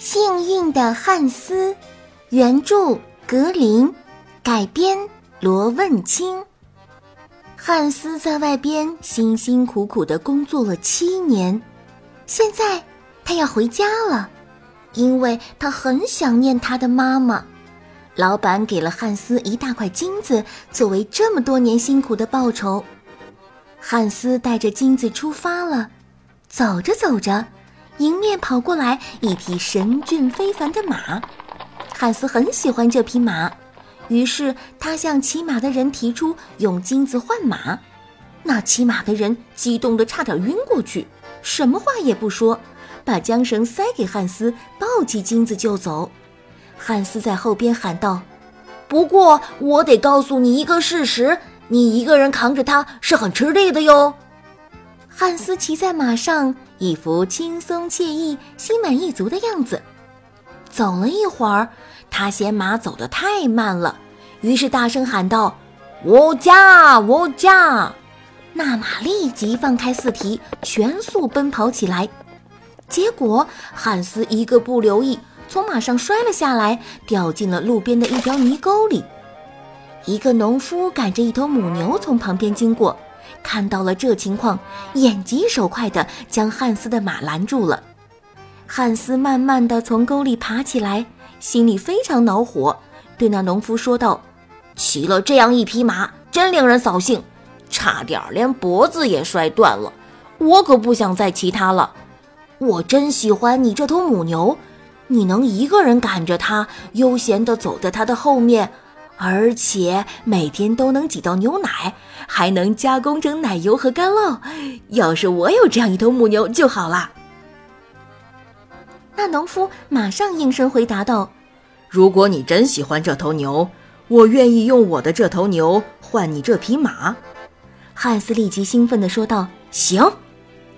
幸运的汉斯，原著格林，改编罗问清。汉斯在外边辛辛苦苦的工作了七年，现在他要回家了，因为他很想念他的妈妈。老板给了汉斯一大块金子作为这么多年辛苦的报酬。汉斯带着金子出发了，走着走着。迎面跑过来一匹神骏非凡的马，汉斯很喜欢这匹马，于是他向骑马的人提出用金子换马。那骑马的人激动得差点晕过去，什么话也不说，把缰绳塞给汉斯，抱起金子就走。汉斯在后边喊道：“不过我得告诉你一个事实，你一个人扛着它是很吃力的哟。”汉斯骑在马上，一副轻松惬意、心满意足的样子。走了一会儿，他嫌马走得太慢了，于是大声喊道：“我驾，我驾！”那马立即放开四蹄，全速奔跑起来。结果，汉斯一个不留意，从马上摔了下来，掉进了路边的一条泥沟里。一个农夫赶着一头母牛从旁边经过。看到了这情况，眼疾手快地将汉斯的马拦住了。汉斯慢慢地从沟里爬起来，心里非常恼火，对那农夫说道：“骑了这样一匹马，真令人扫兴，差点连脖子也摔断了。我可不想再骑它了。我真喜欢你这头母牛，你能一个人赶着它，悠闲地走在它的后面。”而且每天都能挤到牛奶，还能加工成奶油和干酪。要是我有这样一头母牛就好了。那农夫马上应声回答道：“如果你真喜欢这头牛，我愿意用我的这头牛换你这匹马。”汉斯立即兴奋地说道：“行！”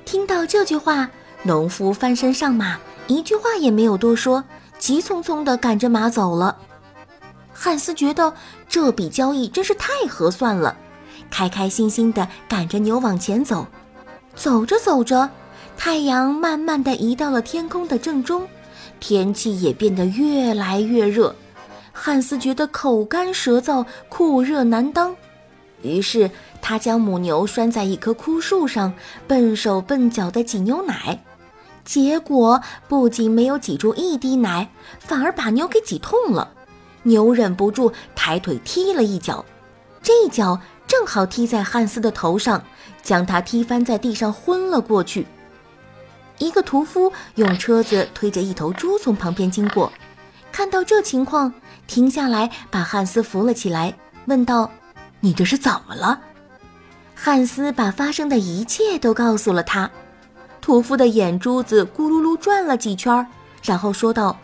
听到这句话，农夫翻身上马，一句话也没有多说，急匆匆地赶着马走了。汉斯觉得这笔交易真是太合算了，开开心心地赶着牛往前走。走着走着，太阳慢慢地移到了天空的正中，天气也变得越来越热。汉斯觉得口干舌燥，酷热难当，于是他将母牛拴在一棵枯树上，笨手笨脚地挤牛奶。结果不仅没有挤出一滴奶，反而把牛给挤痛了。牛忍不住抬腿踢了一脚，这一脚正好踢在汉斯的头上，将他踢翻在地上，昏了过去。一个屠夫用车子推着一头猪从旁边经过，看到这情况，停下来把汉斯扶了起来，问道：“你这是怎么了？”汉斯把发生的一切都告诉了他。屠夫的眼珠子咕噜噜转了几圈，然后说道。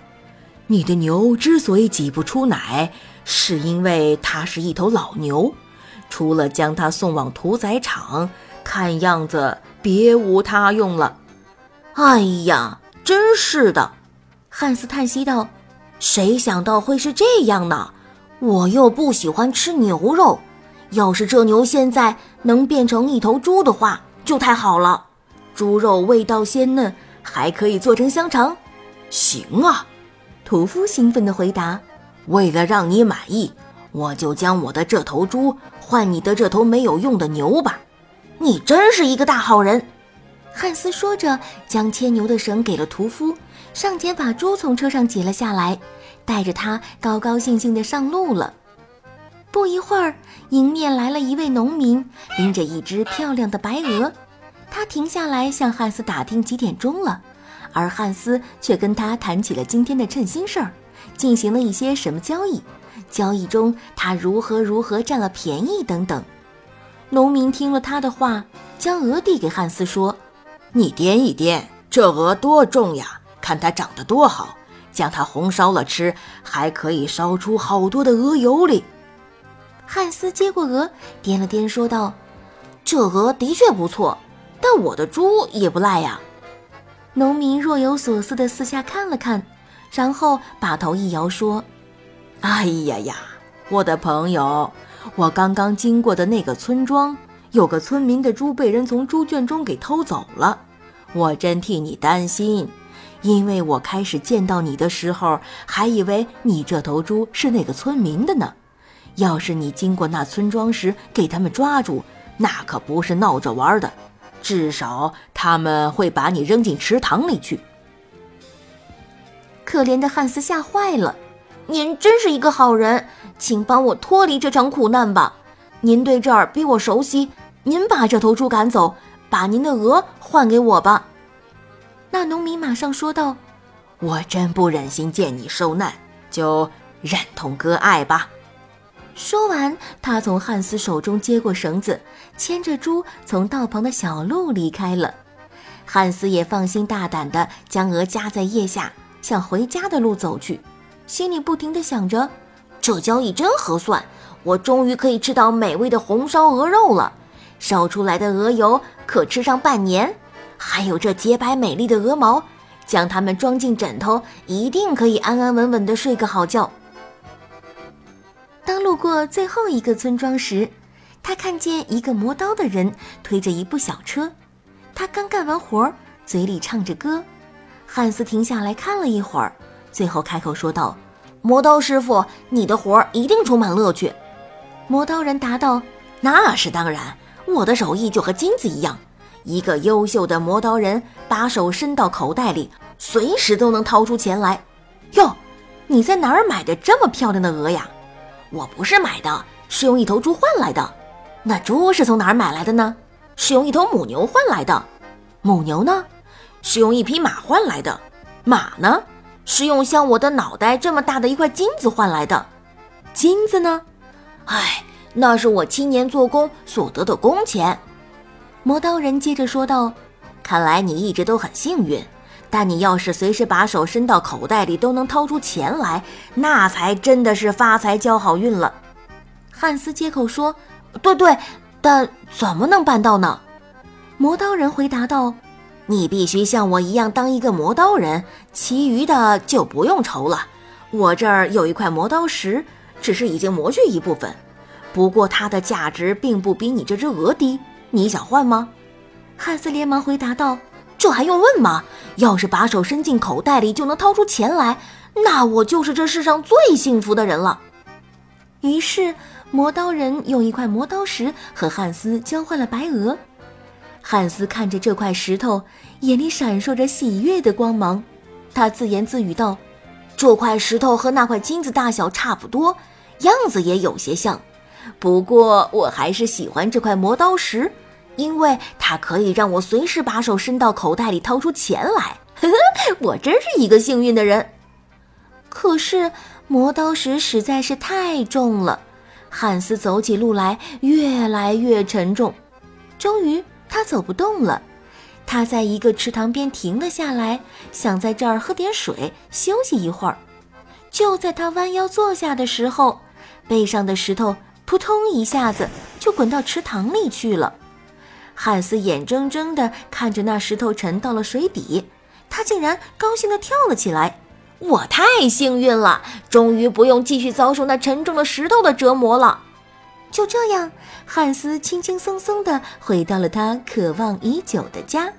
你的牛之所以挤不出奶，是因为它是一头老牛，除了将它送往屠宰场，看样子别无他用了。哎呀，真是的！汉斯叹息道：“谁想到会是这样呢？我又不喜欢吃牛肉，要是这牛现在能变成一头猪的话，就太好了。猪肉味道鲜嫩，还可以做成香肠。行啊！”屠夫兴奋地回答：“为了让你满意，我就将我的这头猪换你的这头没有用的牛吧。”你真是一个大好人。”汉斯说着，将牵牛的绳给了屠夫，上前把猪从车上解了下来，带着他高高兴兴地上路了。不一会儿，迎面来了一位农民，拎着一只漂亮的白鹅。他停下来向汉斯打听几点钟了。而汉斯却跟他谈起了今天的称心事儿，进行了一些什么交易，交易中他如何如何占了便宜等等。农民听了他的话，将鹅递给汉斯说：“你掂一掂，这鹅多重呀？看它长得多好，将它红烧了吃，还可以烧出好多的鹅油哩。”汉斯接过鹅，掂了掂，说道：“这鹅的确不错，但我的猪也不赖呀。”农民若有所思地四下看了看，然后把头一摇，说：“哎呀呀，我的朋友，我刚刚经过的那个村庄，有个村民的猪被人从猪圈中给偷走了。我真替你担心，因为我开始见到你的时候，还以为你这头猪是那个村民的呢。要是你经过那村庄时给他们抓住，那可不是闹着玩的，至少他们会把你扔进池塘里去。可怜的汉斯吓坏了，您真是一个好人，请帮我脱离这场苦难吧。您对这儿比我熟悉，您把这头猪赶走，把您的鹅换给我吧。那农民马上说道：“我真不忍心见你受难，就忍痛割爱吧。”说完，他从汉斯手中接过绳子，牵着猪从道旁的小路离开了。汉斯也放心大胆地将鹅夹在腋下，向回家的路走去，心里不停地想着：这交易真合算，我终于可以吃到美味的红烧鹅肉了。烧出来的鹅油可吃上半年，还有这洁白美丽的鹅毛，将它们装进枕头，一定可以安安稳稳地睡个好觉。当路过最后一个村庄时，他看见一个磨刀的人推着一部小车。他刚干完活，嘴里唱着歌。汉斯停下来看了一会儿，最后开口说道：“磨刀师傅，你的活一定充满乐趣。”磨刀人答道：“那是当然，我的手艺就和金子一样。一个优秀的磨刀人，把手伸到口袋里，随时都能掏出钱来。哟，你在哪儿买的这么漂亮的鹅呀？”我不是买的，是用一头猪换来的。那猪是从哪儿买来的呢？是用一头母牛换来的。母牛呢？是用一匹马换来的。马呢？是用像我的脑袋这么大的一块金子换来的。金子呢？哎，那是我七年做工所得的工钱。磨刀人接着说道：“看来你一直都很幸运。”但你要是随时把手伸到口袋里都能掏出钱来，那才真的是发财交好运了。汉斯接口说：“对对，但怎么能办到呢？”磨刀人回答道：“你必须像我一样当一个磨刀人，其余的就不用愁了。我这儿有一块磨刀石，只是已经磨去一部分，不过它的价值并不比你这只鹅低。你想换吗？”汉斯连忙回答道。这还用问吗？要是把手伸进口袋里就能掏出钱来，那我就是这世上最幸福的人了。于是，磨刀人用一块磨刀石和汉斯交换了白鹅。汉斯看着这块石头，眼里闪烁着喜悦的光芒。他自言自语道：“这块石头和那块金子大小差不多，样子也有些像，不过我还是喜欢这块磨刀石。”因为它可以让我随时把手伸到口袋里掏出钱来，呵呵，我真是一个幸运的人。可是磨刀石实在是太重了，汉斯走起路来越来越沉重，终于他走不动了。他在一个池塘边停了下来，想在这儿喝点水休息一会儿。就在他弯腰坐下的时候，背上的石头扑通一下子就滚到池塘里去了。汉斯眼睁睁地看着那石头沉到了水底，他竟然高兴地跳了起来。我太幸运了，终于不用继续遭受那沉重的石头的折磨了。就这样，汉斯轻轻松松地回到了他渴望已久的家。